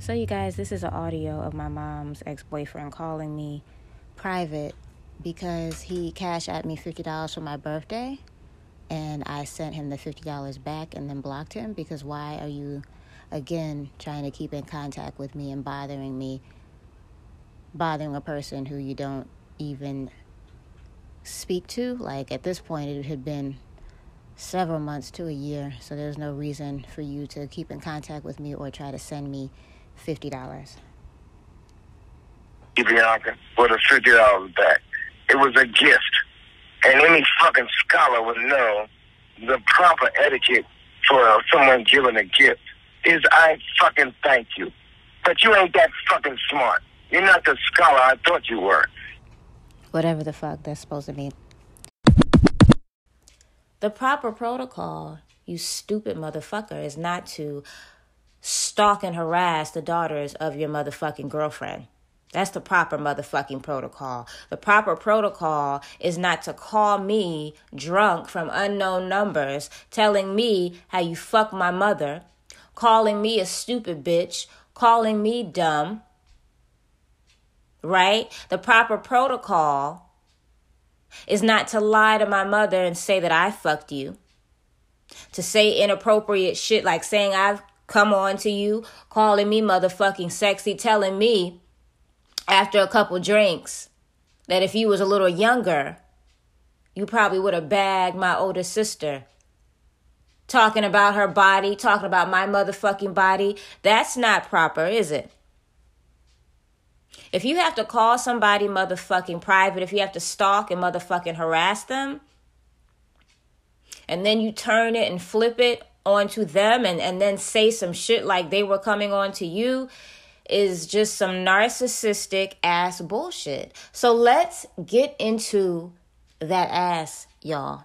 So, you guys, this is an audio of my mom's ex boyfriend calling me private because he cashed at me $50 for my birthday and I sent him the $50 back and then blocked him because why are you again trying to keep in contact with me and bothering me bothering a person who you don't even speak to? Like at this point it had been several months to a year so there's no reason for you to keep in contact with me or try to send me $50 Bianca for the fifty dollars back. It was a gift, and any fucking scholar would know the proper etiquette for someone giving a gift is I fucking thank you, but you ain't that fucking smart. You're not the scholar I thought you were. whatever the fuck that's supposed to mean. The proper protocol, you stupid motherfucker, is not to stalk and harass the daughters of your motherfucking girlfriend. That's the proper motherfucking protocol. The proper protocol is not to call me drunk from unknown numbers, telling me how you fuck my mother, calling me a stupid bitch, calling me dumb. Right? The proper protocol is not to lie to my mother and say that I fucked you. To say inappropriate shit like saying I've come on to you, calling me motherfucking sexy, telling me after a couple drinks that if you was a little younger, you probably would have bagged my older sister. Talking about her body, talking about my motherfucking body. That's not proper, is it? If you have to call somebody motherfucking private, if you have to stalk and motherfucking harass them, and then you turn it and flip it onto them and, and then say some shit like they were coming on to you, is just some narcissistic ass bullshit. So let's get into that ass, y'all.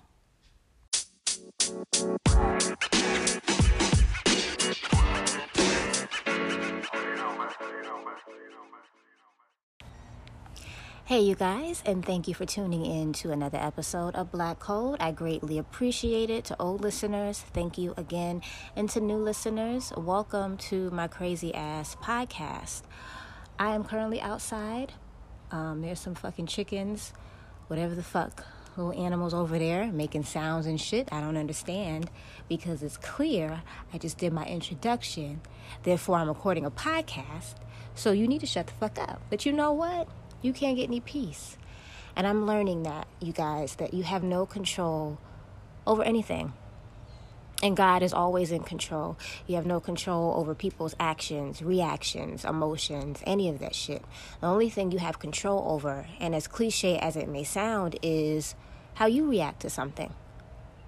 Hey, you guys, and thank you for tuning in to another episode of Black Code. I greatly appreciate it. To old listeners, thank you again. And to new listeners, welcome to my crazy ass podcast. I am currently outside. Um, there's some fucking chickens, whatever the fuck, little animals over there making sounds and shit. I don't understand because it's clear I just did my introduction. Therefore, I'm recording a podcast. So you need to shut the fuck up. But you know what? You can't get any peace. And I'm learning that, you guys, that you have no control over anything. And God is always in control. You have no control over people's actions, reactions, emotions, any of that shit. The only thing you have control over, and as cliche as it may sound, is how you react to something,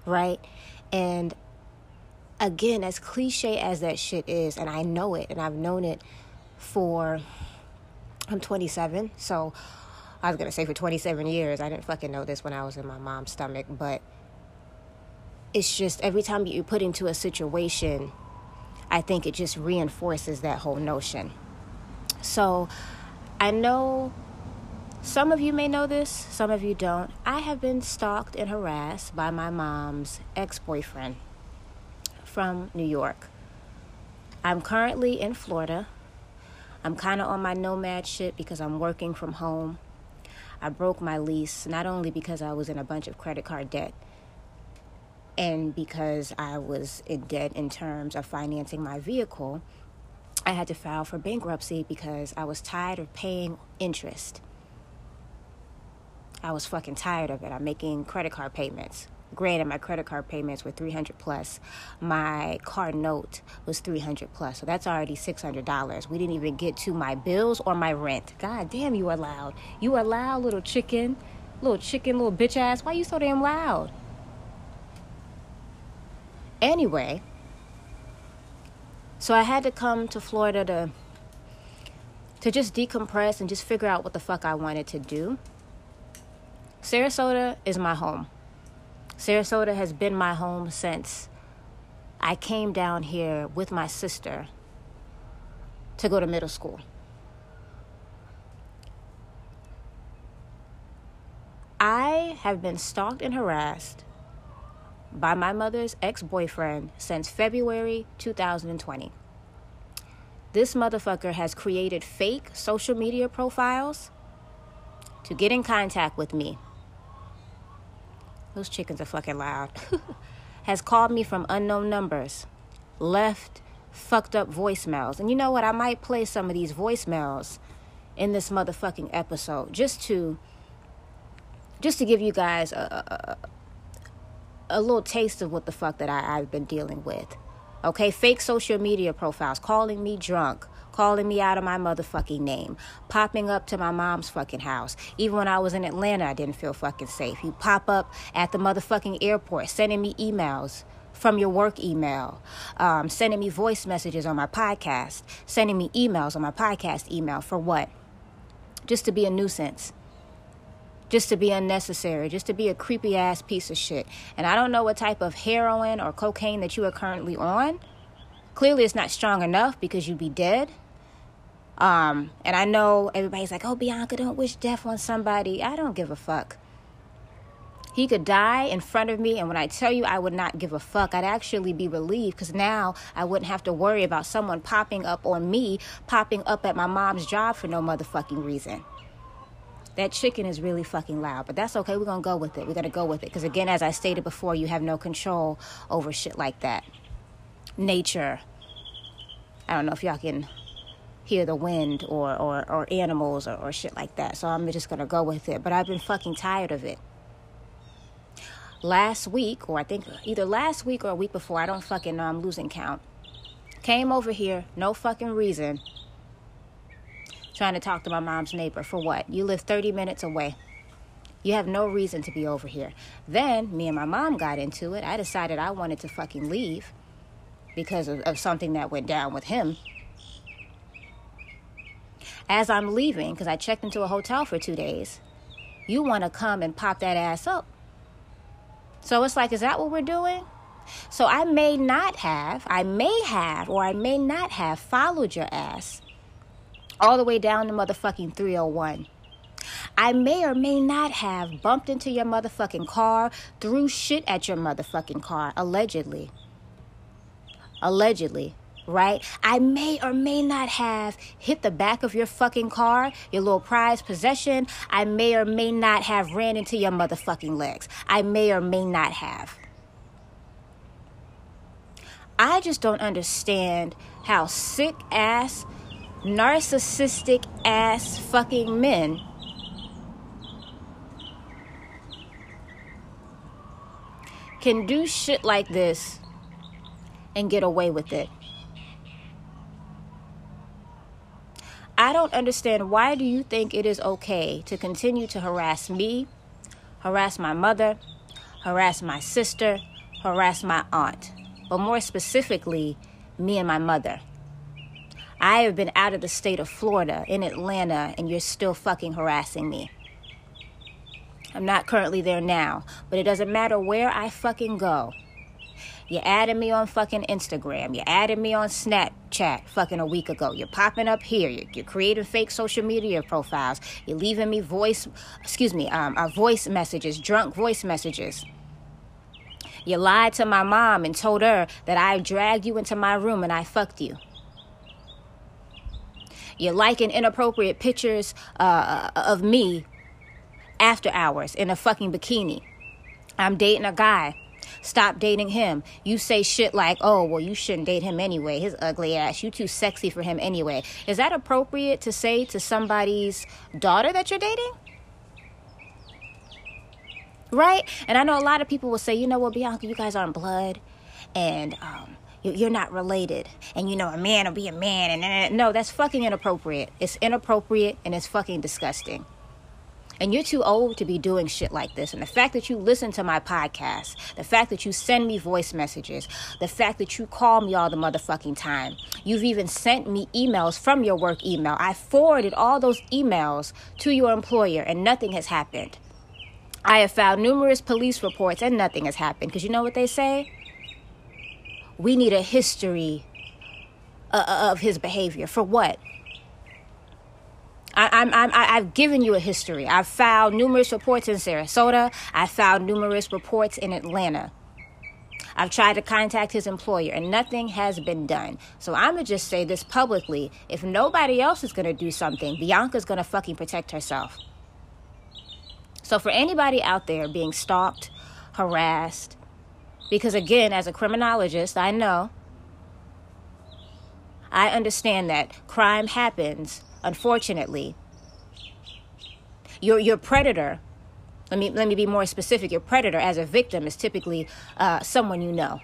right? And again, as cliche as that shit is, and I know it, and I've known it for I'm 27, so I was gonna say for 27 years. I didn't fucking know this when I was in my mom's stomach, but it's just every time you're put into a situation, I think it just reinforces that whole notion. So I know some of you may know this, some of you don't. I have been stalked and harassed by my mom's ex boyfriend from New York. I'm currently in Florida I'm kind of on my nomad shit because I'm working from home. I broke my lease not only because I was in a bunch of credit card debt and because I was in debt in terms of financing my vehicle. I had to file for bankruptcy because I was tired of paying interest. I was fucking tired of it. I'm making credit card payments Granted, my credit card payments were 300 plus. My car note was 300 plus. So that's already $600. We didn't even get to my bills or my rent. God damn, you are loud. You are loud, little chicken. Little chicken, little bitch ass. Why you so damn loud? Anyway, so I had to come to Florida to to just decompress and just figure out what the fuck I wanted to do. Sarasota is my home. Sarasota has been my home since I came down here with my sister to go to middle school. I have been stalked and harassed by my mother's ex boyfriend since February 2020. this motherfucker has created fake social media profiles to get in contact with me. Those chickens are fucking loud. has called me from unknown numbers, left fucked up voicemails. And you know what? I might play some of these voicemails in this motherfucking episode just to just to give you guys a, a, a little taste of what the fuck that I, I've been dealing with. Okay, fake social media profiles calling me drunk, calling me out of my motherfucking name, popping up to my mom's fucking house. Even when I was in Atlanta, I didn't feel fucking safe. You pop up at the motherfucking airport, sending me emails from your work email, um, sending me voice messages on my podcast, sending me emails on my podcast email for what? Just to be a nuisance just to be unnecessary, just to be a creepy ass piece of shit. And I don't know what type of heroin or cocaine that you are currently on. Clearly, it's not strong enough because you'd be dead. Um, and I know everybody's like, oh, Bianca, don't wish death on somebody. I don't give a fuck. He could die in front of me, and when I tell you I would not give a fuck, I'd actually be relieved because now I wouldn't have to worry about someone popping up on me, popping up at my mom's job for no motherfucking reason. That chicken is really fucking loud, but that's okay. We're gonna go with it. We're gonna go with it because, again, as I stated before, you have no control over shit like that. Nature. I don't know if y'all can hear the wind or, or, or animals or, or shit like that. So I'm just going to go with it. But I've been fucking tired of it. Last week, or I think either last week or a week before, I don't fucking know, I'm losing count. Came over here, no fucking reason, trying to talk to my mom's neighbor. For what? You live 30 minutes away. You have no reason to be over here. Then me and my mom got into it. I decided I wanted to fucking leave because of, of something that went down with him as I'm leaving, because I checked into a hotel for two days, you want to come and pop that ass up. So it's like, is that what we're doing? So I may not have, I may have, or I may not have followed your ass all the way down to motherfucking 301. I may or may not have bumped into your motherfucking car, threw shit at your motherfucking car, allegedly. Allegedly right? I may or may not have hit the back of your fucking car, your little prized possession. I may or may not have ran into your motherfucking legs. I may or may not have. I just don't understand how sick ass, narcissistic ass fucking men can do shit like this and get away with it. I don't understand why do you think it is okay to continue to harass me, harass my mother, harass my sister, harass my aunt, but more specifically, me and my mother. I have been out of the state of Florida in Atlanta and you're still fucking harassing me. I'm not currently there now, but it doesn't matter where I fucking go. You added me on fucking Instagram. You added me on Snapchat fucking a week ago. You're popping up here. You're, you're creating fake social media profiles. You're leaving me voice, excuse me, um, uh, voice messages, drunk voice messages. You lied to my mom and told her that I dragged you into my room and I fucked you. You're liking inappropriate pictures uh, of me after hours in a fucking bikini. I'm dating a guy Stop dating him. You say shit like, oh, well, you shouldn't date him anyway. His ugly ass. You too sexy for him anyway. Is that appropriate to say to somebody's daughter that you're dating? Right? And I know a lot of people will say, you know what, Bianca, you guys aren't blood. And, um, you're not related and you know a man will be a man and no that's fucking inappropriate it's inappropriate and it's fucking disgusting and you're too old to be doing shit like this. And the fact that you listen to my podcast, the fact that you send me voice messages, the fact that you call me all the motherfucking time, you've even sent me emails from your work email. I forwarded all those emails to your employer and nothing has happened. I have filed numerous police reports and nothing has happened. Because you know what they say? We need a history uh, uh, of his behavior. For what? I, I'm, I'm, I've given you a history. I've filed numerous reports in Sarasota. I filed numerous reports in Atlanta. I've tried to contact his employer and nothing has been done. So I'm going to just say this publicly. If nobody else is going to do something, Bianca's going to fucking protect herself. So for anybody out there being stalked, harassed, because again, as a criminologist, I know, I understand that crime happens, unfortunately. Your, your predator let me let me be more specific. Your predator, as a victim, is typically uh, someone you know,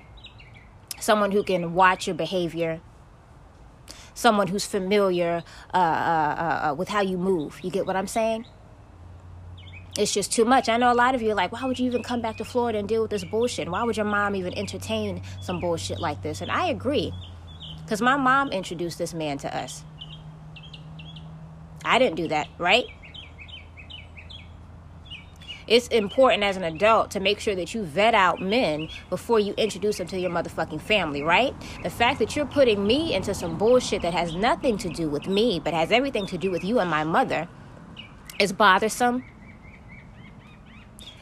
someone who can watch your behavior, someone who's familiar uh, uh, uh, uh, with how you move. You get what I'm saying? It's just too much. I know a lot of you are like, why would you even come back to Florida and deal with this bullshit? Why would your mom even entertain some bullshit like this? And I agree, because my mom introduced this man to us. I didn't do that, right? it's important as an adult to make sure that you vet out men before you introduce them to your motherfucking family, right? The fact that you're putting me into some bullshit that has nothing to do with me, but has everything to do with you and my mother, is bothersome.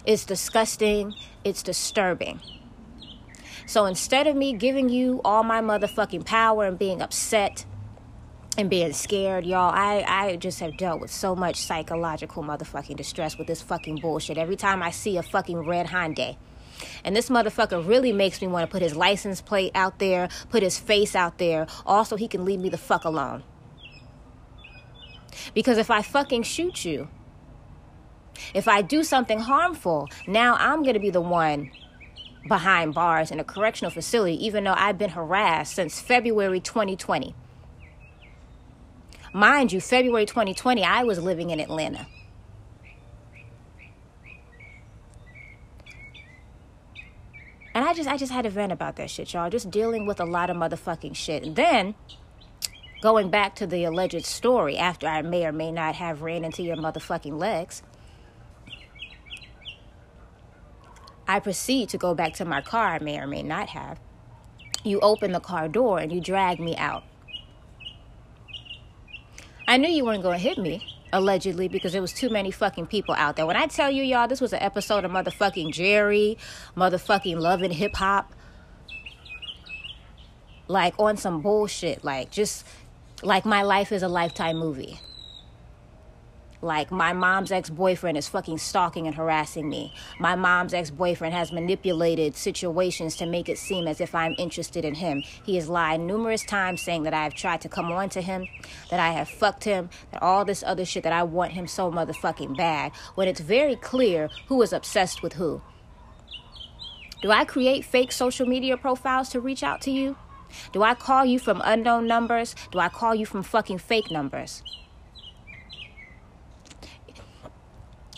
It's disgusting. It's disturbing. So instead of me giving you all my motherfucking power and being upset, and being scared, y'all. I, I just have dealt with so much psychological motherfucking distress with this fucking bullshit. Every time I see a fucking red Hyundai. And this motherfucker really makes me want to put his license plate out there, put his face out there, also he can leave me the fuck alone. Because if I fucking shoot you, if I do something harmful, now I'm going to be the one behind bars in a correctional facility, even though I've been harassed since February 2020. Mind you, February 2020, I was living in Atlanta. And I just I just had a vent about that shit, y'all. Just dealing with a lot of motherfucking shit. And then going back to the alleged story after I may or may not have ran into your motherfucking legs. I proceed to go back to my car, I may or may not have. You open the car door and you drag me out. I knew you weren't going to hit me, allegedly, because there was too many fucking people out there. When I tell you, y'all, this was an episode of motherfucking Jerry, motherfucking Love and Hip Hop. Like on some bullshit. Like just like my life is a lifetime movie. Like, my mom's ex boyfriend is fucking stalking and harassing me. My mom's ex boyfriend has manipulated situations to make it seem as if I'm interested in him. He has lied numerous times saying that I have tried to come on to him, that I have fucked him, that all this other shit, that I want him so motherfucking bad, when it's very clear who is obsessed with who. Do I create fake social media profiles to reach out to you? Do I call you from unknown numbers? Do I call you from fucking fake numbers?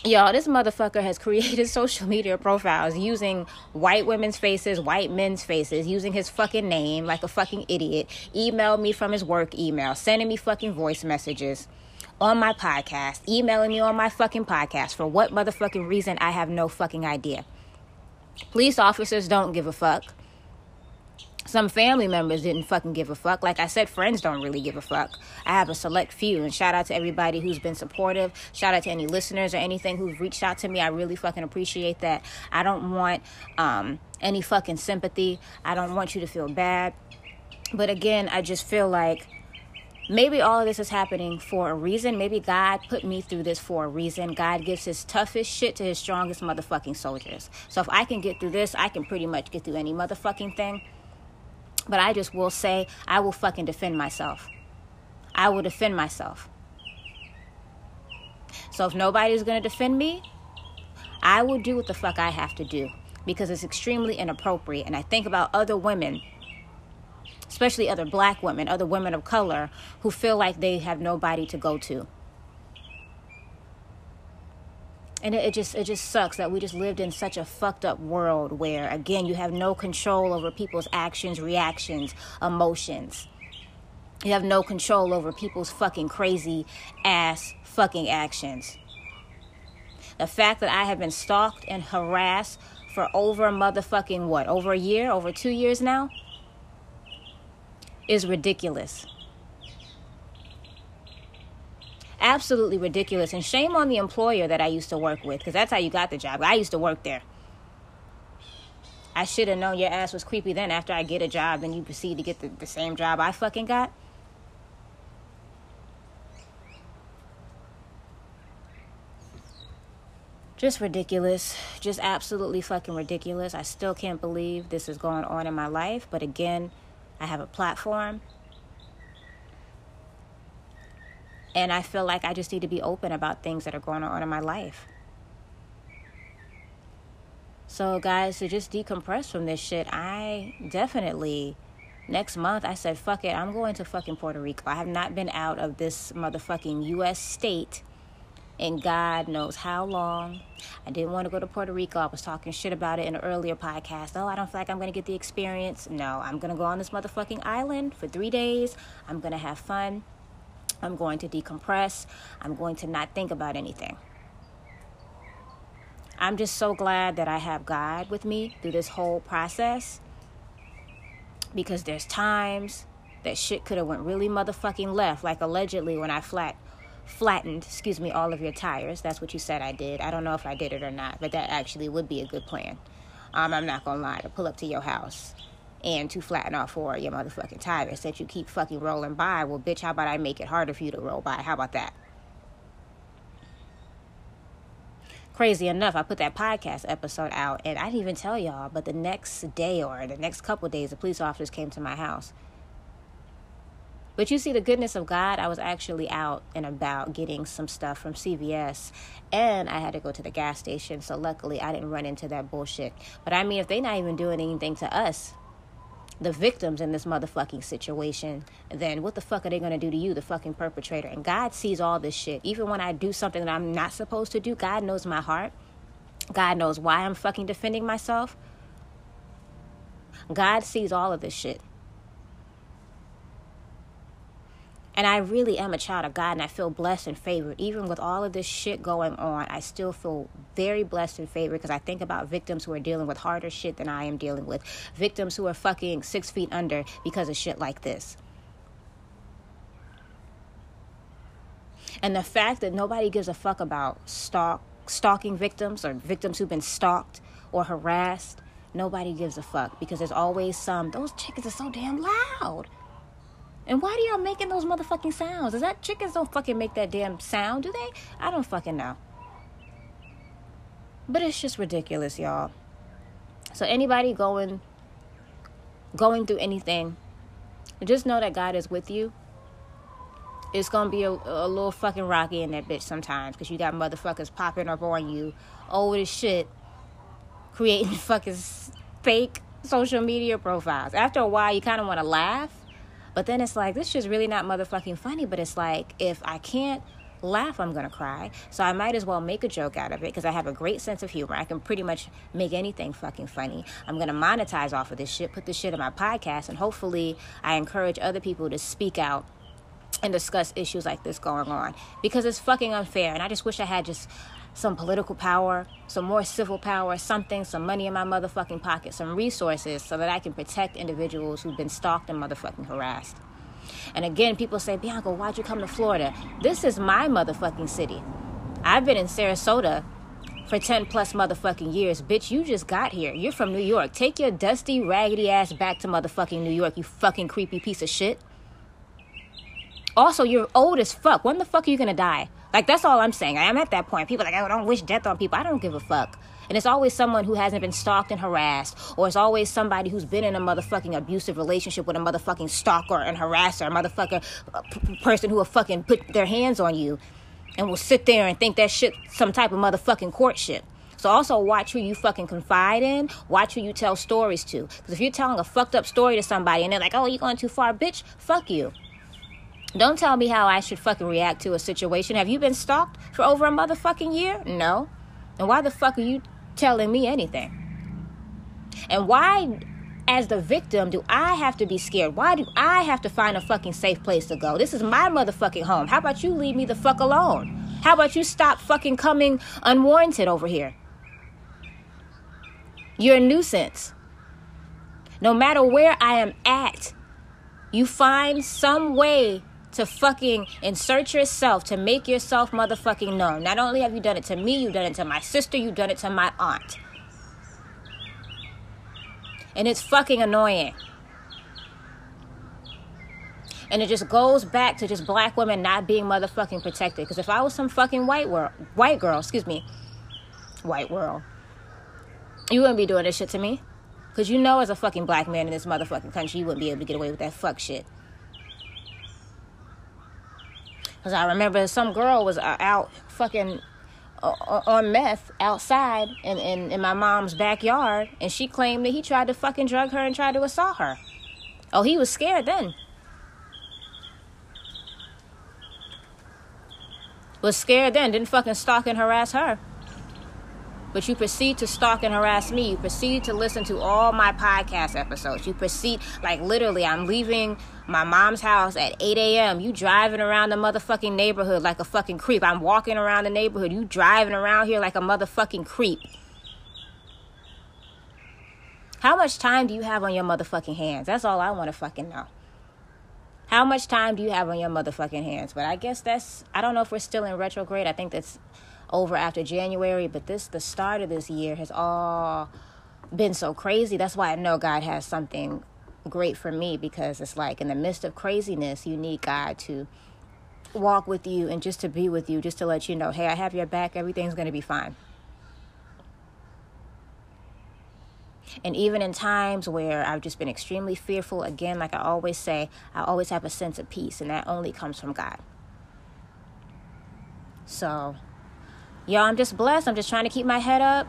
Y'all, this motherfucker has created social media profiles using white women's faces, white men's faces, using his fucking name like a fucking idiot, emailed me from his work email, sending me fucking voice messages on my podcast, emailing me on my fucking podcast. For what motherfucking reason, I have no fucking idea. Police officers don't give a fuck. Some family members didn't fucking give a fuck. Like I said, friends don't really give a fuck. I have a select few. And shout out to everybody who's been supportive. Shout out to any listeners or anything who've reached out to me. I really fucking appreciate that. I don't want um, any fucking sympathy. I don't want you to feel bad. But again, I just feel like maybe all of this is happening for a reason. Maybe God put me through this for a reason. God gives his toughest shit to his strongest motherfucking soldiers. So if I can get through this, I can pretty much get through any motherfucking thing. But I just will say, I will fucking defend myself. I will defend myself. So if nobody's gonna defend me, I will do what the fuck I have to do because it's extremely inappropriate. And I think about other women, especially other black women, other women of color, who feel like they have nobody to go to. And it, it, just it just sucks that we just lived in such a fucked up world where again you have no control over people's actions reactions emotions. You have no control over people's fucking crazy ass fucking actions. The fact that i have been stalked and harassed for over motherfucking what over a year over two years now is ridiculous absolutely ridiculous. And shame on the employer that I used to work with, because that's how you got the job. I used to work there. I, should have known your ass was creepy then after I get a job, then you proceed to get the, the same job I fucking got. Just ridiculous. Just absolutely fucking ridiculous. I still can't believe this is going on in my life. But again, I have a platform. And I feel like I just need to be open about things that are going on in my life. So, guys, to just decompress from this shit, I definitely, next month, I said, fuck it, I'm going to fucking Puerto Rico. I have not been out of this motherfucking US state in God knows how long. I didn't want to go to Puerto Rico. I was talking shit about it in an earlier podcast. Oh, I don't feel like I'm going to get the experience. No, I'm going to go on this motherfucking island for three days. I'm going to have fun. I'm going to decompress. I'm going to not think about anything. I'm just so glad that I have God with me through this whole process because there's times that shit could have went really motherfucking left like allegedly when I flat flattened, excuse me, all of your tires. That's what you said I did. I don't know if I did it or not, but that actually would be a good plan. Um, I'm not gonna lie, to pull up to your house and to flatten off four your motherfucking tires that you keep fucking rolling by. Well, bitch, how about I make it harder for you to roll by? How about that? Crazy enough, I put that podcast episode out and I didn't even tell y'all, but the next day or the next couple days, the police officers came to my house. But you see the goodness of God. I was actually out and about getting some stuff from CVS, and I had to go to the gas station. So luckily, I didn't run into that bullshit. But I mean, if they're not even doing anything to us, the victims in this motherfucking situation, then what the fuck are they gonna do to you, the fucking perpetrator? And God sees all this shit. Even when I do something that I'm not supposed to do, God knows my heart. God knows why I'm fucking defending myself. God sees all of this shit. And I really am a child of God and I feel blessed and favored. Even with all of this shit going on, I still feel very blessed and favored because I think about victims who are dealing with harder shit than I am dealing with. Victims who are fucking six feet under because of shit like this. And the fact that nobody gives a fuck about stalk, stalking victims or victims who've been stalked or harassed, nobody gives a fuck because there's always some. Those chickens are so damn loud. And why do y'all making those motherfucking sounds? Is that chickens don't fucking make that damn sound, do they? I don't fucking know. But it's just ridiculous, y'all. So anybody going going through anything, just know that God is with you. It's gonna be a, a little fucking rocky in that bitch sometimes because you got motherfuckers popping up on you old as shit, creating fucking fake social media profiles. After a while, you kind of want to laugh but then it's like, this shit's really not motherfucking funny. But it's like, if I can't laugh, I'm gonna cry. So I might as well make a joke out of it because I have a great sense of humor. I can pretty much make anything fucking funny. I'm gonna monetize off of this shit, put this shit in my podcast, and hopefully I encourage other people to speak out and discuss issues like this going on because it's fucking unfair. And I just wish I had just some political power, some more civil power, something, some money in my motherfucking pocket, some resources so that I can protect individuals who've been stalked and motherfucking harassed. And again, people say, Bianca, why'd you come to Florida? This is my motherfucking city. I've been in Sarasota for 10 plus motherfucking years. Bitch, you just got here. You're from New York. Take your dusty, raggedy ass back to motherfucking New York, you fucking creepy piece of shit. Also, you're old as fuck. When the fuck are you gonna die? Like that's all I'm saying. I'm at that point. People like, I oh, don't wish death on people. I don't give a fuck. And it's always someone who hasn't been stalked and harassed, or it's always somebody who's been in a motherfucking abusive relationship with a motherfucking stalker and harasser, a motherfucker person who will fucking put their hands on you and will sit there and think that shit some type of motherfucking courtship. So also watch who you fucking confide in. Watch who you tell stories to. Because if you're telling a fucked up story to somebody and they're like, "Oh, you're going too far, bitch," fuck you. Don't tell me how I should fucking react to a situation. Have you been stalked for over a motherfucking year? No. And why the fuck are you telling me anything? And why, as the victim, do I have to be scared? Why do I have to find a fucking safe place to go? This is my motherfucking home. How about you leave me the fuck alone? How about you stop fucking coming unwarranted over here? You're a nuisance. No matter where I am at, you find some way to fucking insert yourself to make yourself motherfucking known. Not only have you done it to me, you've done it to my sister, you've done it to my aunt. And it's fucking annoying. And it just goes back to just black women not being motherfucking protected. Because if I was some fucking white world, white girl, excuse me, white world, you wouldn't be doing this shit to me. Because you know, as a fucking black man in this motherfucking country, you wouldn't be able to get away with that fuck shit. Because I remember some girl was uh, out fucking uh, on meth outside in, in, in my mom's backyard, and she claimed that he tried to fucking drug her and tried to assault her. Oh, he was scared then. Was scared then, didn't fucking stalk and harass her. But you proceed to stalk and harass me. You proceed to listen to all my podcast episodes. You proceed, like literally, I'm leaving my mom's house at 8 a.m. You driving around the motherfucking neighborhood like a fucking creep. I'm walking around the neighborhood. You driving around here like a motherfucking creep. How much time do you have on your motherfucking hands? That's all I want to fucking know. How much time do you have on your motherfucking hands? But I guess that's, I don't know if we're still in retrograde. I think that's over after January, but this, the start of this year has all been so crazy. That's why I know God has something great for me because it's like in the midst of craziness, you need God to walk with you and just to be with you, just to let you know, hey, I have your back, everything's going to be fine. And even in times where I've just been extremely fearful, again, like I always say, I always have a sense of peace, and that only comes from God. So, y'all, I'm just blessed. I'm just trying to keep my head up.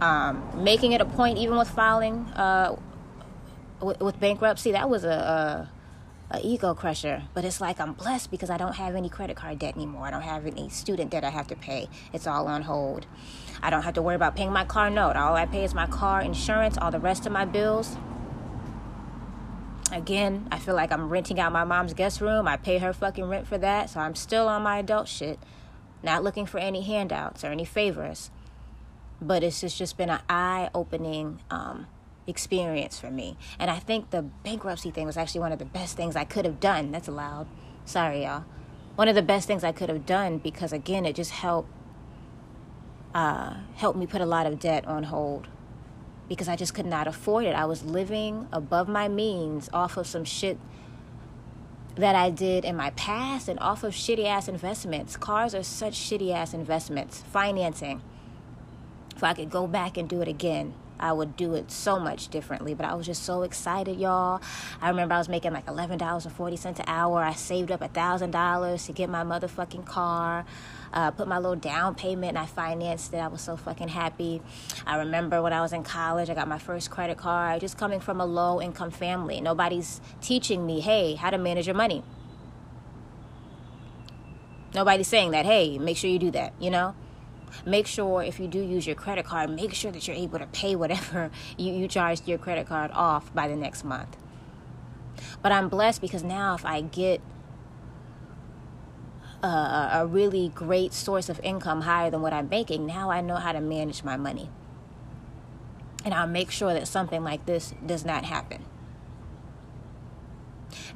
Um, making it a point, even with filing uh, with, with bankruptcy, that was a, a, a ego crusher. But it's like I'm blessed because I don't have any credit card debt anymore. I don't have any student debt I have to pay. It's all on hold. I don't have to worry about paying my car note. All I pay is my car insurance. All the rest of my bills. Again, I feel like I'm renting out my mom's guest room. I pay her fucking rent for that, so I'm still on my adult shit. Not looking for any handouts or any favors. But it's just, just been an eye opening um, experience for me. And I think the bankruptcy thing was actually one of the best things I could have done. That's loud. Sorry, y'all. One of the best things I could have done because, again, it just helped uh, helped me put a lot of debt on hold because I just could not afford it. I was living above my means off of some shit that I did in my past and off of shitty ass investments. Cars are such shitty ass investments. Financing. If I could go back and do it again, I would do it so much differently. But I was just so excited, y'all. I remember I was making like $11.40 an hour. I saved up $1,000 to get my motherfucking car. Uh, put my little down payment and I financed it. I was so fucking happy. I remember when I was in college, I got my first credit card. Just coming from a low income family, nobody's teaching me, hey, how to manage your money. Nobody's saying that, hey, make sure you do that, you know? Make sure if you do use your credit card, make sure that you're able to pay whatever you, you charged your credit card off by the next month. But I'm blessed because now if I get a, a really great source of income higher than what I'm making, now I know how to manage my money. And I'll make sure that something like this does not happen.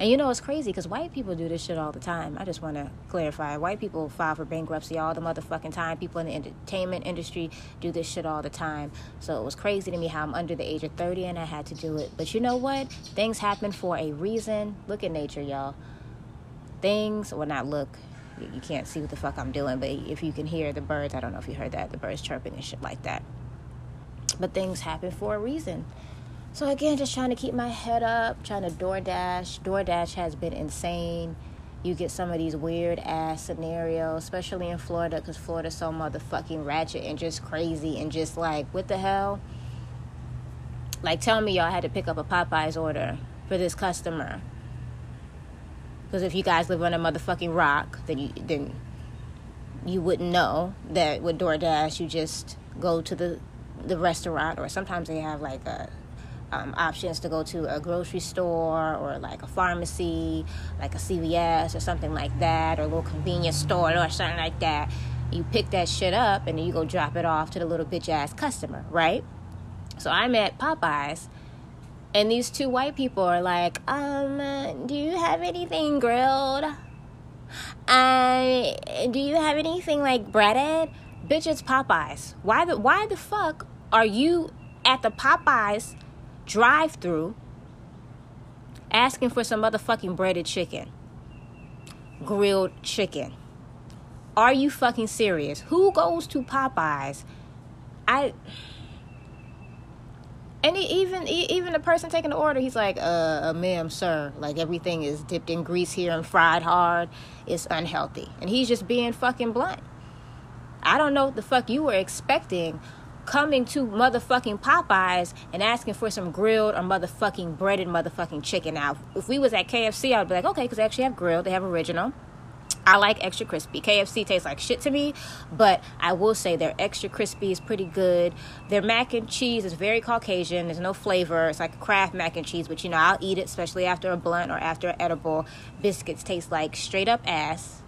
And you know, it's crazy because white people do this shit all the time. I just want to clarify. White people file for bankruptcy all the motherfucking time. People in the entertainment industry do this shit all the time. So it was crazy to me how I'm under the age of 30 and I had to do it. But you know what? Things happen for a reason. Look at nature, y'all. Things, well, not look. You can't see what the fuck I'm doing, but if you can hear the birds, I don't know if you heard that, the birds chirping and shit like that. But things happen for a reason. So again, just trying to keep my head up, trying to DoorDash. DoorDash has been insane. You get some of these weird ass scenarios, especially in Florida, because Florida's so motherfucking ratchet and just crazy and just like, what the hell? Like, tell me y'all had to pick up a Popeyes order for this customer. Because if you guys live on a motherfucking rock, then you then you wouldn't know that with DoorDash you just go to the the restaurant or sometimes they have like a um, options to go to a grocery store or like a pharmacy, like a CVS or something like that, or a little convenience store or something like that. You pick that shit up and then you go drop it off to the little bitch ass customer, right? So I'm at Popeyes and these two white people are like, um, do you have anything grilled? Uh, do you have anything like breaded? Bitch, it's Popeyes. Why the why the fuck are you at the Popeyes drive through asking for some motherfucking breaded chicken, grilled chicken. Are you fucking serious? Who goes to Popeyes? I and even even the person taking the order, he's like, uh, ma'am, sir, like everything is dipped in grease here and fried hard. It's unhealthy. And he's just being fucking blunt. I don't know what the fuck you were expecting coming to motherfucking Popeyes and asking for some grilled or motherfucking breaded motherfucking chicken. Now, if we was at KFC, I'd be like, okay, because they actually have grilled, they have original. I like extra crispy. KFC tastes like shit to me, but I will say their extra crispy is pretty good. Their mac and cheese is very Caucasian. There's no flavor. It's like Kraft mac and cheese, but you know, I'll eat it, especially after a blunt or after an edible. Biscuits taste like straight up ass.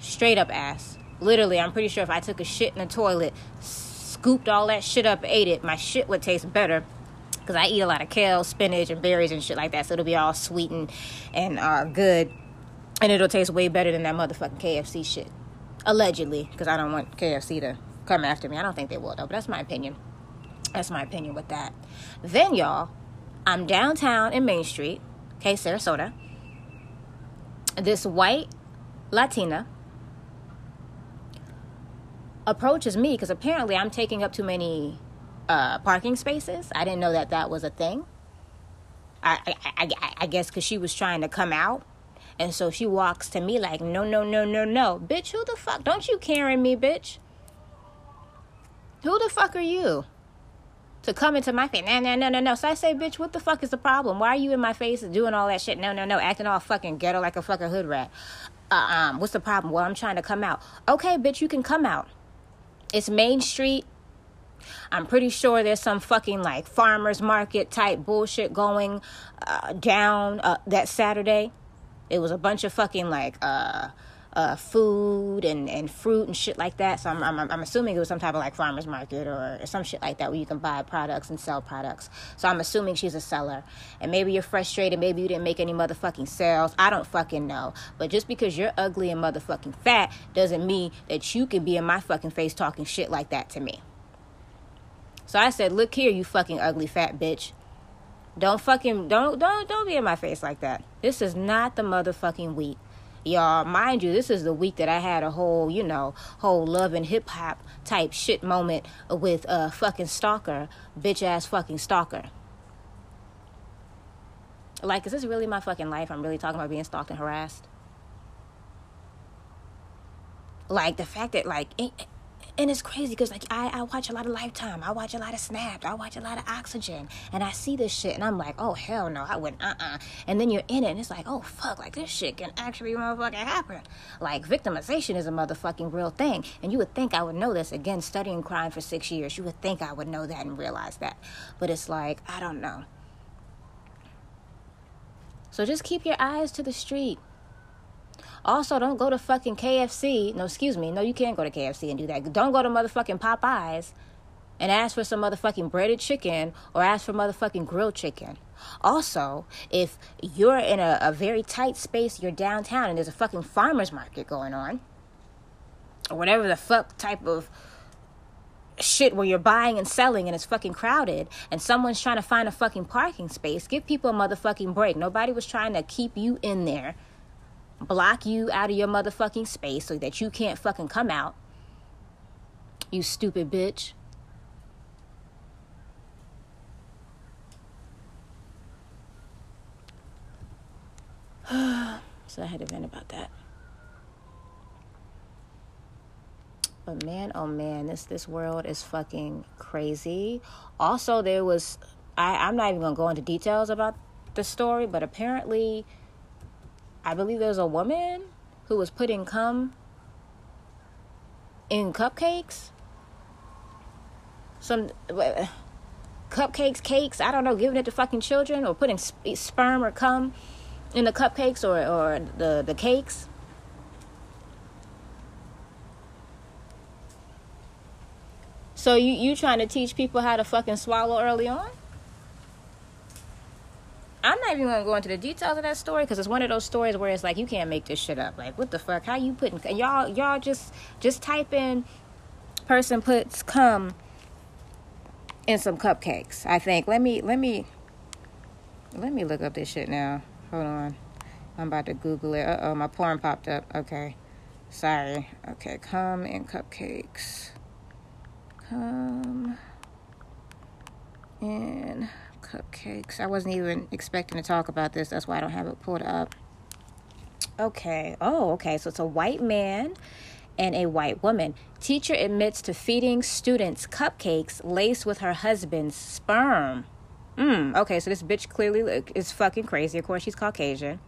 Straight up ass. Literally, I'm pretty sure if I took a shit in the toilet, scooped all that shit up, ate it, my shit would taste better because I eat a lot of kale, spinach, and berries and shit like that. So it'll be all sweet and, and uh, good. And it'll taste way better than that motherfucking KFC shit. Allegedly, because I don't want KFC to come after me. I don't think they will, though, but that's my opinion. That's my opinion with that. Then, y'all, I'm downtown in Main Street, okay, Sarasota. This white Latina approaches me because apparently I'm taking up too many uh, parking spaces. I didn't know that that was a thing. I I, I, I guess because she was trying to come out, and so she walks to me like, no, no, no, no, no, bitch, who the fuck? Don't you carry me, bitch? Who the fuck are you? To come into my face, no, no, no, no, no. So I say, bitch, what the fuck is the problem? Why are you in my face doing all that shit? No, no, no, acting all fucking ghetto like a fucking hood rat. Uh, um, what's the problem? Well, I'm trying to come out. Okay, bitch, you can come out. It's Main Street. I'm pretty sure there's some fucking like farmers market type bullshit going uh, down uh, that Saturday. It was a bunch of fucking like uh, uh, food and, and fruit and shit like that. So I'm, I'm, I'm assuming it was some type of like farmers market or, some shit like that where you can buy products and sell products. So I'm assuming she's a seller. And maybe you're frustrated. Maybe you didn't make any motherfucking sales. I don't fucking know. But just because you're ugly and motherfucking fat doesn't mean that you can be in my fucking face talking shit like that to me. So I said, look here, you fucking ugly fat bitch. Don't fucking don't don't don't be in my face like that. This is not the motherfucking week y'all mind you this is the week that i had a whole you know whole love and hip-hop type shit moment with a fucking stalker bitch ass fucking stalker. Like is this really my fucking life? I'm really talking about being stalked and harassed? Like the fact that like and it's crazy because like I, I watch a lot of lifetime. I watch a lot of snaps. I watch a lot of oxygen. And i see this shit and i'm like oh hell no. I wouldn't uh-uh. And then you're in it and it's like oh fuck. Like this shit can actually motherfucking happen. Like victimization is a motherfucking real thing. And you would think i would know this again studying crime for six years. You would think i would know that and realize that. But it's like i don't know. So just keep your eyes to the street also, don't go to fucking KFC. No, excuse me. No, you can't go to KFC and do that. Don't go to motherfucking Popeyes and ask for some motherfucking breaded chicken or ask for motherfucking grilled chicken. Also, if you're in a, a very tight space, you're downtown and there's a fucking farmer's market going on, or whatever the fuck type of shit where you're buying and selling and it's fucking crowded and someone's trying to find a fucking parking space, give people a motherfucking break. Nobody was trying to keep you in there block you out of your motherfucking space so that you can't fucking come out. You stupid bitch. so I had to vent about that. But man, oh man, this this world is fucking crazy. Also, there was I, I'm not even gonna go into details about the story, but apparently I believe there's a woman who was putting cum in cupcakes. Some uh, cupcakes, cakes, I don't know, giving it to fucking children or putting sperm or cum in the cupcakes or, or the, the cakes. So you you trying to teach people how to fucking swallow early on? I'm not even gonna go into the details of that story because it's one of those stories where it's like you can't make this shit up. Like, what the fuck? How you putting y'all? Y'all just just type in person puts cum in some cupcakes. I think. Let me let me let me look up this shit now. Hold on. I'm about to Google it. Uh oh, my porn popped up. Okay. Sorry. Okay, come in cupcakes. Come in cupcakes. I wasn't even expecting to talk about this. That's why I don't have it pulled up. Okay. Oh, okay. So it's a white man and a white woman. Teacher admits to feeding students cupcakes laced with her husband's sperm. Mm, okay, so this bitch clearly is fucking crazy. Of course, she's Caucasian.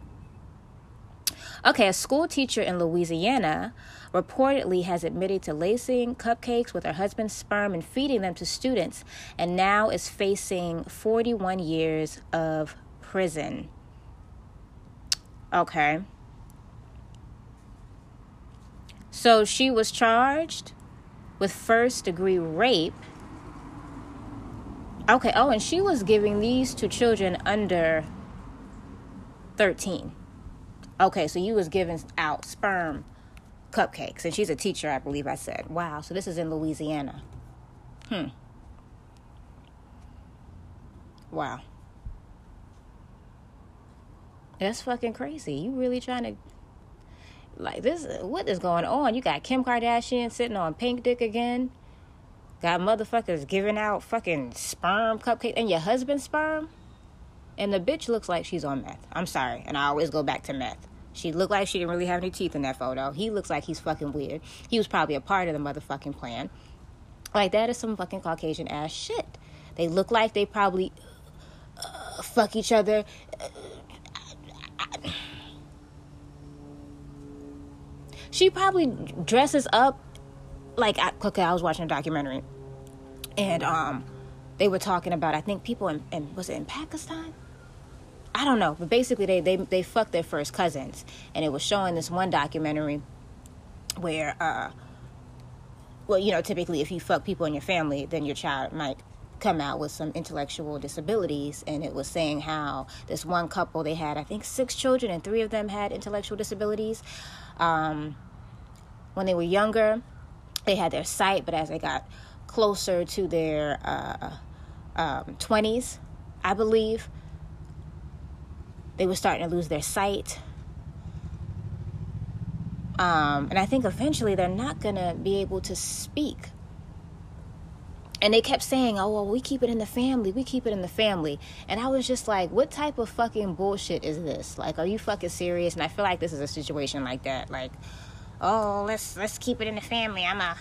Okay, a school teacher in Louisiana reportedly has admitted to lacing cupcakes with her husband's sperm and feeding them to students, and now is facing 41 years of prison. Okay. So she was charged with first degree rape. Okay, oh, and she was giving these to children under 13. Okay, so you was giving out sperm cupcakes, and she's a teacher, I believe I said. Wow, so this is in Louisiana. Hmm. Wow. That's fucking crazy. You really trying to like this what is going on? You got Kim Kardashian sitting on pink dick again. Got motherfuckers giving out fucking sperm cupcakes and your husband's sperm. And the bitch looks like she's on meth. I'm sorry, and I always go back to meth. She looked like she didn't really have any teeth in that photo. He looks like he's fucking weird. He was probably a part of the motherfucking plan. Like that is some fucking Caucasian ass shit. They look like they probably uh, fuck each other. She probably dresses up like okay i was watching a documentary and um they were talking about i think people in, in was it in pakistan i don't know but basically they they they fucked their first cousins. And it was showing this one documentary where uh well you know typically if you fuck people in your family then your child might come out with some intellectual disabilities. And it was saying how this one couple they had i think six children and three of them had intellectual disabilities. Um, when they were younger, they had their sight, but as they got closer to their uh, um, 20s, I believe, they were starting to lose their sight. Um, and I think eventually they're not going to be able to speak. And they kept saying, oh, well, we keep it in the family. We keep it in the family. And I was just like, what type of fucking bullshit is this? Like, are you fucking serious? And I feel like this is a situation like that. Like, oh, let's let's keep it in the family. I'm a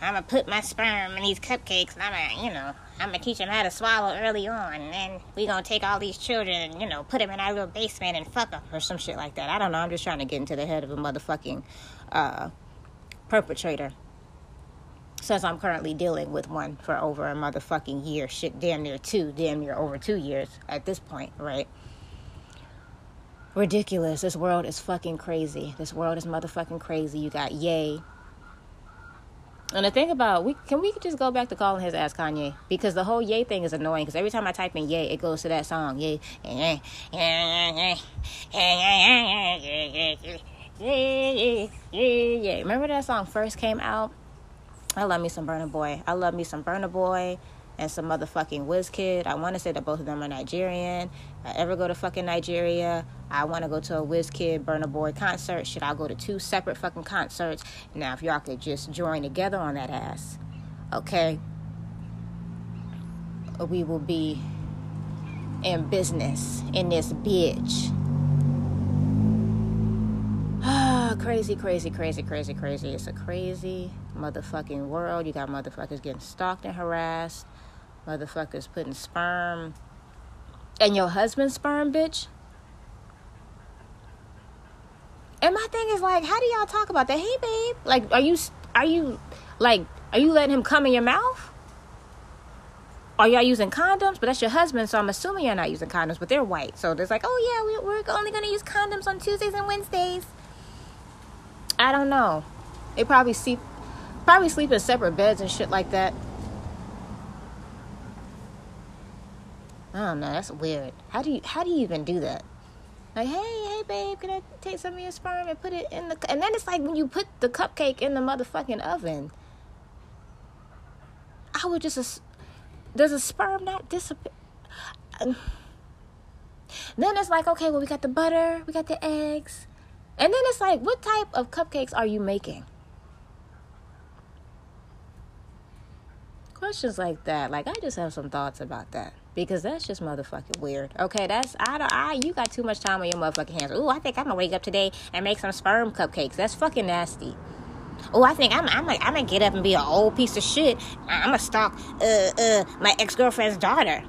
I'm gonna put my sperm in these cupcakes. And I'm a, you know, I'm gonna teach them how to swallow early on. And then we gonna take all these children and, you know, put them in our little basement and fuck them or some shit like that. I don't know. I'm just trying to get into the head of a motherfucking uh, perpetrator since I'm currently dealing with one for over a motherfucking year. Shit, damn near two, damn near over two years at this point, right? Ridiculous. This world is fucking crazy. This world is motherfucking crazy. You got Ye. And the thing about we can we just go back to calling his ass Kanye because the whole Ye thing is annoying because every time I type in Ye it goes to that song yeah remember that song first came out I love me some Burna Boy. I love me some Burna Boy and some motherfucking Wizkid. I want to say that both of them are Nigerian. If I ever go to fucking Nigeria, I want to go to a whiz Wizkid, Burna Boy concert. Should I go to two separate fucking concerts? Now, if y'all could just join together on that ass, okay? We will be in business in this bitch. crazy, crazy, crazy, crazy, crazy. It's a crazy motherfucking world. You got motherfuckers getting stalked and harassed, motherfuckers putting sperm and your husband's sperm, bitch. And my thing is like, how do y'all talk about that? Hey, babe, like, are you, are you, like, are you letting him come in your mouth? Are y'all using condoms? But that's your husband, so I'm assuming you're not using condoms. But they're white, so there's like, oh yeah, we, we're only gonna use condoms on Tuesdays and Wednesdays. I don't know. They probably sleep probably sleep in separate beds and shit like that. I don't know. That's weird. How do you how do you even do that? Like, hey, hey, babe, can I take some of your sperm and put it in the? And then it's like when you put the cupcake in the motherfucking oven. I would just, does a sperm not disappear? Then it's like, okay, well, we got the butter, we got the eggs. And then it's like, what type of cupcakes are you making? Questions like that. Like, I just have some thoughts about that. Because that's just motherfucking weird. Okay, that's I don't I you got too much time on your motherfucking hands. Ooh, I think I'm gonna wake up today and make some sperm cupcakes. That's fucking nasty. Oh, I think I'm I'm gonna, I'm gonna get up and be an old piece of shit. I'm gonna stalk uh uh my ex girlfriend's daughter.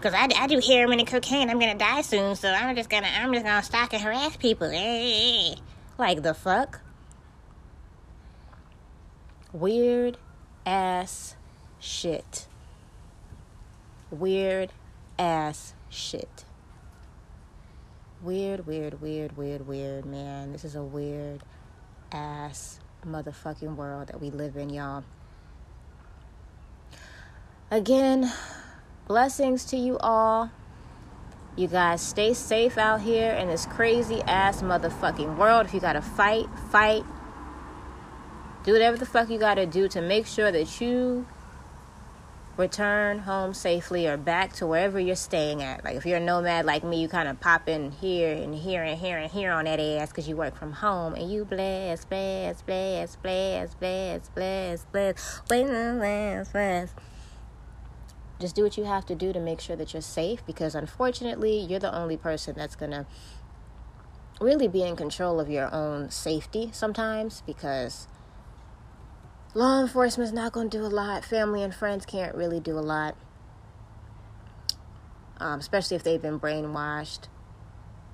Cause I, I do heroin and cocaine. I'm gonna die soon, so I'm just gonna I'm just gonna stalk and harass people. Like the fuck? Weird ass shit. Weird ass shit. Weird, weird, weird, weird, weird, man. This is a weird ass motherfucking world that we live in, y'all. Again, Blessings to you all. You guys stay safe out here in this crazy ass motherfucking world. If you gotta fight, fight. Do whatever the fuck you gotta do to make sure that you return home safely or back to wherever you're staying at. Like if you're a nomad like me, you kind of pop in here and here and here and here on that ass because you work from home and you blast, blast, blast, blast, blast, blast, blast, wait, blast, blast. Just do what you have to do to make sure that you're safe because unfortunately, you're the only person that's gonna really be in control of your own safety sometimes because law enforcement is not going to do a lot. Family and friends can't really do a lot. Um, especially if they've been brainwashed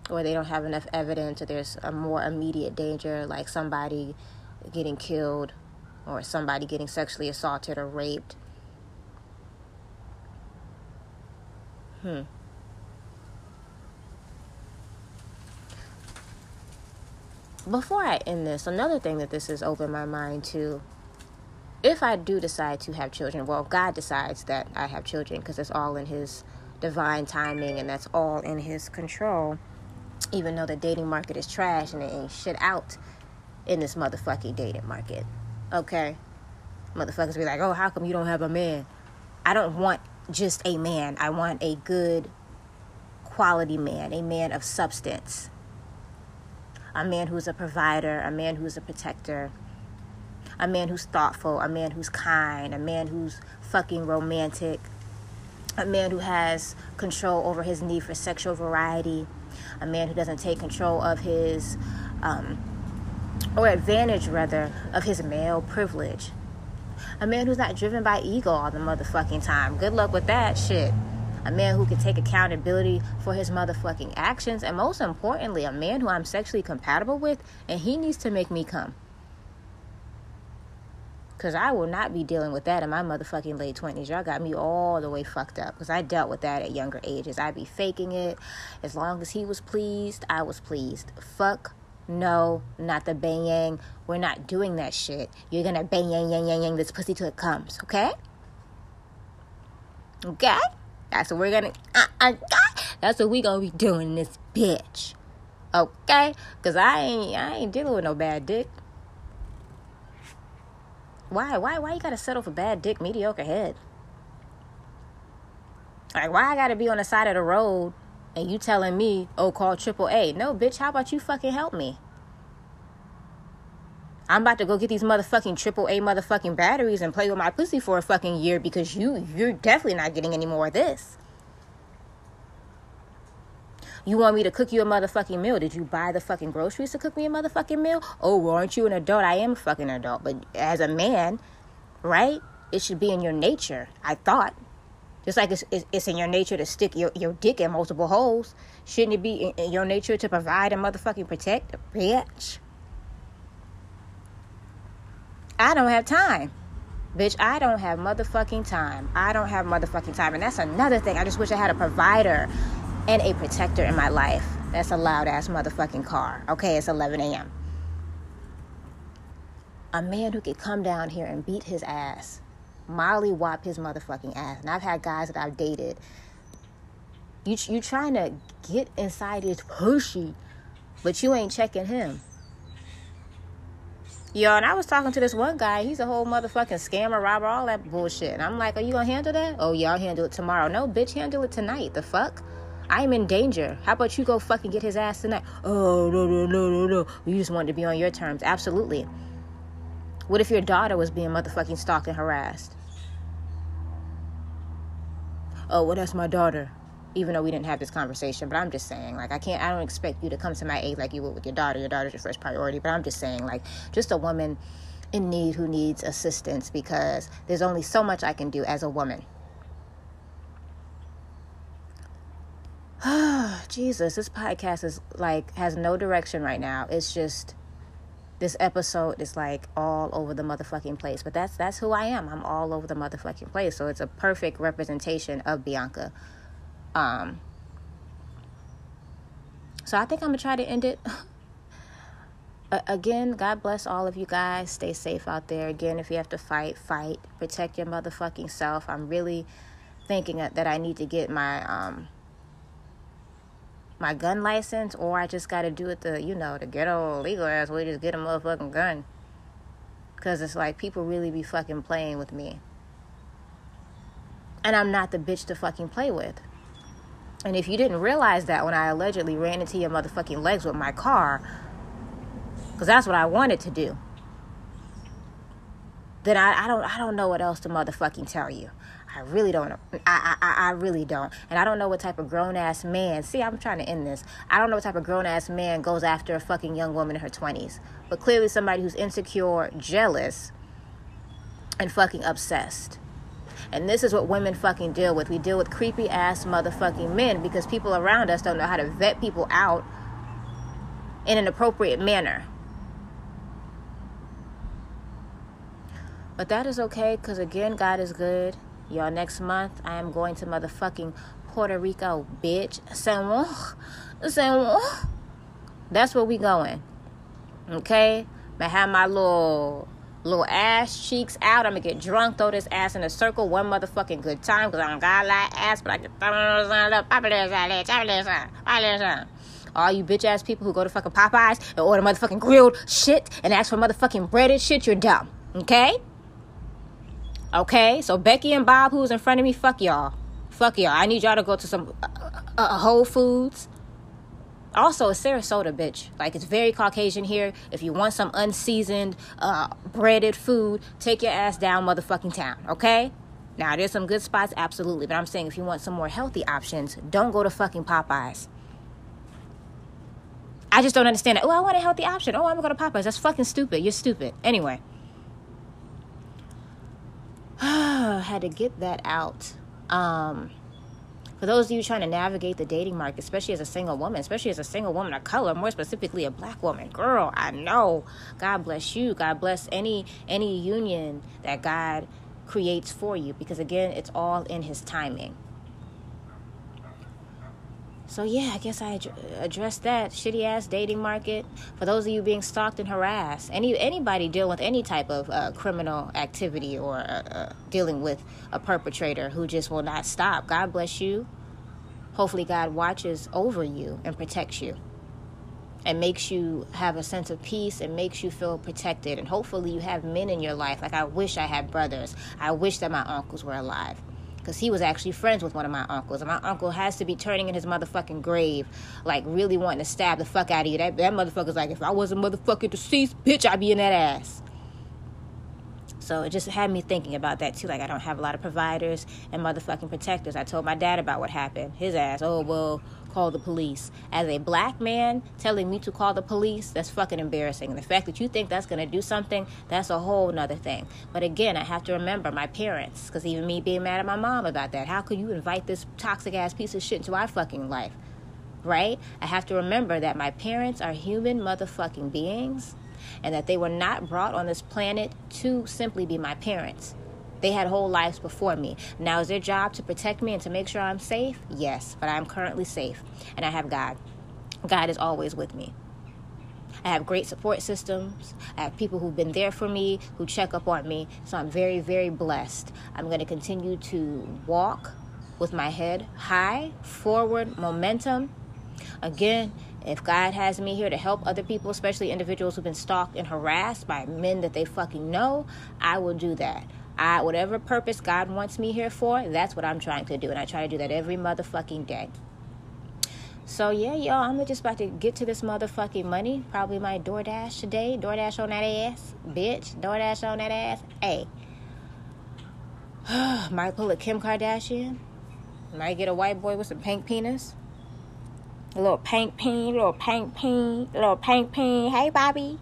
or they don't have enough evidence or there's a more immediate danger like somebody getting killed or somebody getting sexually assaulted or raped. Hmm. Before I end this, another thing that this has opened my mind to if I do decide to have children, well, God decides that I have children because it's all in His divine timing and that's all in His control. Even though the dating market is trash and it ain't shit out in this motherfucking dating market. Okay? Motherfuckers be like, oh, how come you don't have a man? I don't want just a man. I want a good quality man, a man of substance, a man who's a provider, a man who's a protector, a man who's thoughtful, a man who's kind, a man who's fucking romantic, a man who has control over his need for sexual variety, a man who doesn't take control of his, um, or advantage rather, of his male privilege. A man who's not driven by ego all the motherfucking time. Good luck with that shit. A man who can take accountability for his motherfucking actions. And most importantly, a man who I'm sexually compatible with and he needs to make me come. Because I will not be dealing with that in my motherfucking late 20s. Y'all got me all the way fucked up. Because I dealt with that at younger ages. I'd be faking it. As long as he was pleased, I was pleased. Fuck no, not the bang yang. We're not doing that shit. You're gonna bang yang yang yang yang this pussy till it comes, okay? Okay? That's what we're gonna. Uh, uh, that's what we gonna be doing this bitch. Okay? Cause I ain't I ain't dealing with no bad dick. Why? Why? Why you gotta settle for bad dick, mediocre head? Like, why I gotta be on the side of the road and you telling me, oh, call triple A. No, bitch, how about you fucking help me? I'm about to go get these motherfucking triple A motherfucking batteries and play with my pussy for a fucking year because you you're definitely not getting any more of this. You want me to cook you a motherfucking meal? Did you buy the fucking groceries to cook me a motherfucking meal? Oh, well, aren't you an adult? I am a fucking adult. But as a man, right? It should be in your nature, I thought. Just like it's, it's in your nature to stick your, your dick in multiple holes, shouldn't it be in, your nature to provide and motherfucking protect? Bitch. I don't have time. Bitch, I don't have motherfucking time. I don't have motherfucking time. And that's another thing. I just wish I had a provider and a protector in my life. That's a loud ass motherfucking car. Okay, it's 11 a.m. A man who could come down here and beat his ass Molly whop his motherfucking ass. And I've had guys that I've dated. You you trying to get inside his pussy, but you ain't checking him. Yo, and I was talking to this one guy. He's a whole motherfucking scammer, robber, all that bullshit. And I'm like, are you gonna handle that? Oh, yeah, I'll handle it tomorrow. No, bitch, handle it tonight. The fuck? I'm in danger. How about you go fucking get his ass tonight? Oh, no, no, no, no, no. You just wanted to be on your terms. Absolutely. What if your daughter was being motherfucking stalked and harassed? Oh, well, that's my daughter even though we didn't have this conversation. But I'm just saying, like, I can't, I don't expect you to come to my aid like you would with your daughter. Your daughter's your first priority. But I'm just saying, like, just a woman in need who needs assistance because there's only so much I can do as a woman. Jesus, this podcast is like has no direction right now. It's just this episode is like all over the motherfucking place. But that's that's who I am. I'm all over the motherfucking place. So it's a perfect representation of Bianca. Um, so I think I'm gonna try to end it. Again, God bless all of you guys. Stay safe out there. Again, if you have to fight, fight. Protect your motherfucking self. I'm really thinking that I need to get my um my gun license, or I just got to do it the you know the ghetto legal ass way. Just get a motherfucking gun. Cause it's like people really be fucking playing with me, and I'm not the bitch to fucking play with. And if you didn't realize that when I allegedly ran into your motherfucking legs with my car, because that's what I wanted to do, then I, I don't I don't know what else to motherfucking tell you. I really don't. I, I, I really don't. And I don't know what type of grown ass man. See, I'm trying to end this. I don't know what type of grown ass man goes after a fucking young woman in her 20s. But clearly, somebody who's insecure, jealous, and fucking obsessed. And this is what women fucking deal with. We deal with creepy ass motherfucking men because people around us don't know how to vet people out in an appropriate manner. But that is okay because, again, God is good. Y'all, next month I am going to motherfucking Puerto Rico, bitch. San Juan. San Juan. That's where we going. Okay? I'm gonna have my little little ass cheeks out. I'm gonna get drunk, throw this ass in a circle, one motherfucking good time, because I don't got a lot of ass, but I can throw it. All you bitch ass people who go to fucking Popeyes and order motherfucking grilled shit and ask for motherfucking breaded shit, you're dumb. Okay? Okay? So Becky and Bob, who's in front of me, fuck y'all. Fuck y'all. I need y'all to go to some uh, uh, Whole Foods also, it's Sarasota, bitch. Like, it's very Caucasian here. If you want some unseasoned, uh, breaded food, take your ass down motherfucking town, okay? Now, there's some good spots, absolutely. But I'm saying if you want some more healthy options, don't go to fucking Popeyes. I just don't understand it. Oh, I want a healthy option. Oh, I'm gonna go to Popeyes. That's fucking stupid. You're stupid. Anyway. had to get that out. Um, for those of you trying to navigate the dating market, especially as a single woman, especially as a single woman of color, more specifically a black woman, girl, I know. God bless you. God bless any any union that God creates for you because again, it's all in his timing. So yeah, I guess I ad- addressed that shitty ass dating market. For those of you being stalked and harassed, any anybody dealing with any type of uh, criminal activity or uh, uh, dealing with a perpetrator who just will not stop. God bless you. Hopefully, God watches over you and protects you, and makes you have a sense of peace and makes you feel protected. And hopefully, you have men in your life. Like I wish I had brothers. I wish that my uncles were alive because he was actually friends with one of my uncles. And my uncle has to be turning in his motherfucking grave, like really wanting to stab the fuck out of you. That, that motherfucker's like, if I wasn't motherfucking deceased, bitch, I'd be in that ass. So it just had me thinking about that too. Like I don't have a lot of providers and motherfucking protectors. I told my dad about what happened. His ass, oh well, call the police. As a black man telling me to call the police, that's fucking embarrassing. And the fact that you think that's gonna do something, that's a whole nother thing. But again, I have to remember my parents, because even me being mad at my mom about that. How could you invite this toxic ass piece of shit into our fucking life? Right? I have to remember that my parents are human motherfucking beings and that they were not brought on this planet to simply be my parents. They had whole lives before me. Now, is their job to protect me and to make sure I'm safe? Yes, but I'm currently safe, and I have God. God is always with me. I have great support systems. I have people who've been there for me, who check up on me. So I'm very, very blessed. I'm going to continue to walk with my head high, forward momentum. Again, If God has me here to help other people, especially individuals who've been stalked and harassed by men that they fucking know, I will do that. I whatever purpose God wants me here for, that's what I'm trying to do. And I try to do that every motherfucking day. So yeah, y'all, I'm just about to get to this motherfucking money. Probably my DoorDash today. DoorDash on that ass. Bitch. DoorDash on that ass. Hey. Might pull a Kim Kardashian. Might get a white boy with some pink penis. A little pink A little pink A little pink peen. Hey, Bobby.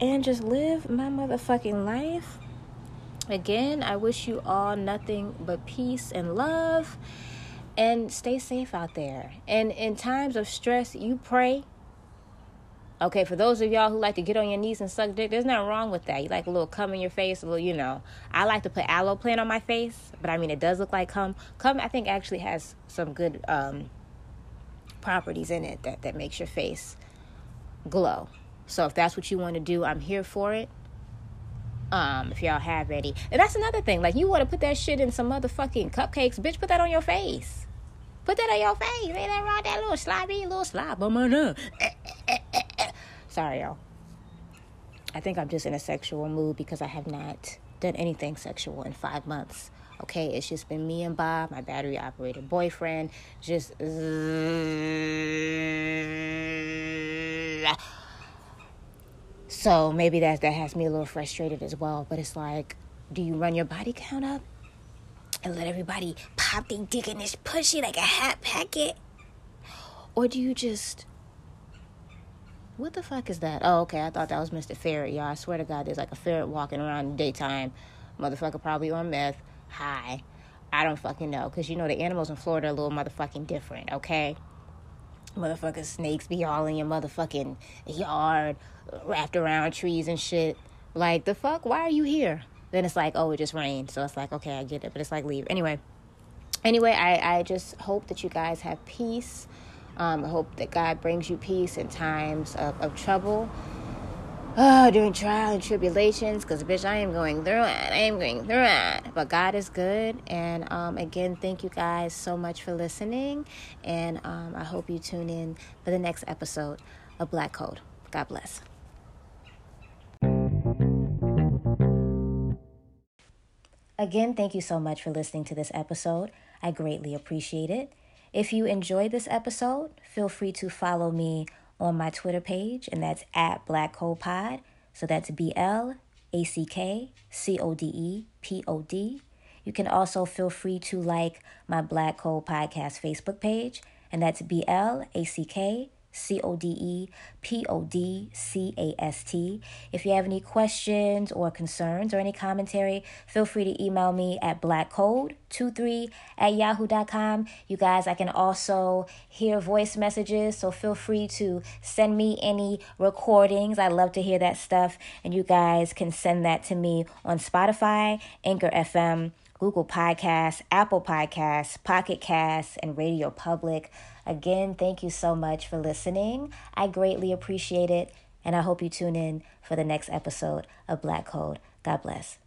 And just live my motherfucking life Again, I wish you all nothing but peace and love and stay safe out there. And in times of stress, you pray. Okay, for those of y'all who like to get on your knees and suck dick, there's nothing wrong with that. You like a little cum in your face, a little, you know. I like to put aloe plant on my face, but I mean, it does look like cum. Cum, I think, actually has some good um, properties in it that, that makes your face glow. So if that's what you want to do, I'm here for it. Um, if y'all have any. And that's another thing. Like you want to put that shit in some motherfucking cupcakes, bitch, put that on your face. Put that on your face. Ain't that wrong? That little slobby, little slob on my Sorry, y'all. I think I'm just in a sexual mood because I have not done anything sexual in five months. Okay, it's just been me and Bob, my battery operated boyfriend, just. So maybe that that has me a little frustrated as well. But it's like, do you run your body count up and let everybody pop their dick in this pussy like a hat packet? Or do you just what the fuck is that? Oh, okay. I thought that was Mr. Ferret, y'all. I swear to God, there's like a ferret walking around in daytime. Motherfucker probably on meth. Hi. I don't fucking know. Because, you know, the animals in Florida are a little motherfucking different, okay? Motherfucking snakes be all in your motherfucking yard, wrapped around trees and shit. Like, the fuck? Why are you here? Then it's like, oh, it just rained. So it's like, okay, I get it. But it's like, leave. Anyway. Anyway, I, I just hope that you guys have peace. Um, I hope that God brings you peace in times of, of trouble oh, during trial and tribulations, because bitch, I am going through it. I am going through it. But God is good. And um, again, thank you guys so much for listening. And um, I hope you tune in for the next episode of Black Code. God bless. Again, thank you so much for listening to this episode. I greatly appreciate it. If you enjoyed this episode, feel free to follow me on my Twitter page, and that's at Black Code Pod. So that's B L A C K C O D E P O D. You can also feel free to like my Black Code Podcast Facebook page, and that's B L A C K C O D E P O D C A S T. If you have any questions or concerns or any commentary, feel free to email me at blackcode23 at yahoo.com. You guys, I can also hear voice messages, so feel free to send me any recordings. I love to hear that stuff, and you guys can send that to me on Spotify, Anchor FM. Google Podcasts, Apple Podcasts, Pocket Casts, and Radio Public. Again, thank you so much for listening. I greatly appreciate it, and I hope you tune in for the next episode of Black Code. God bless.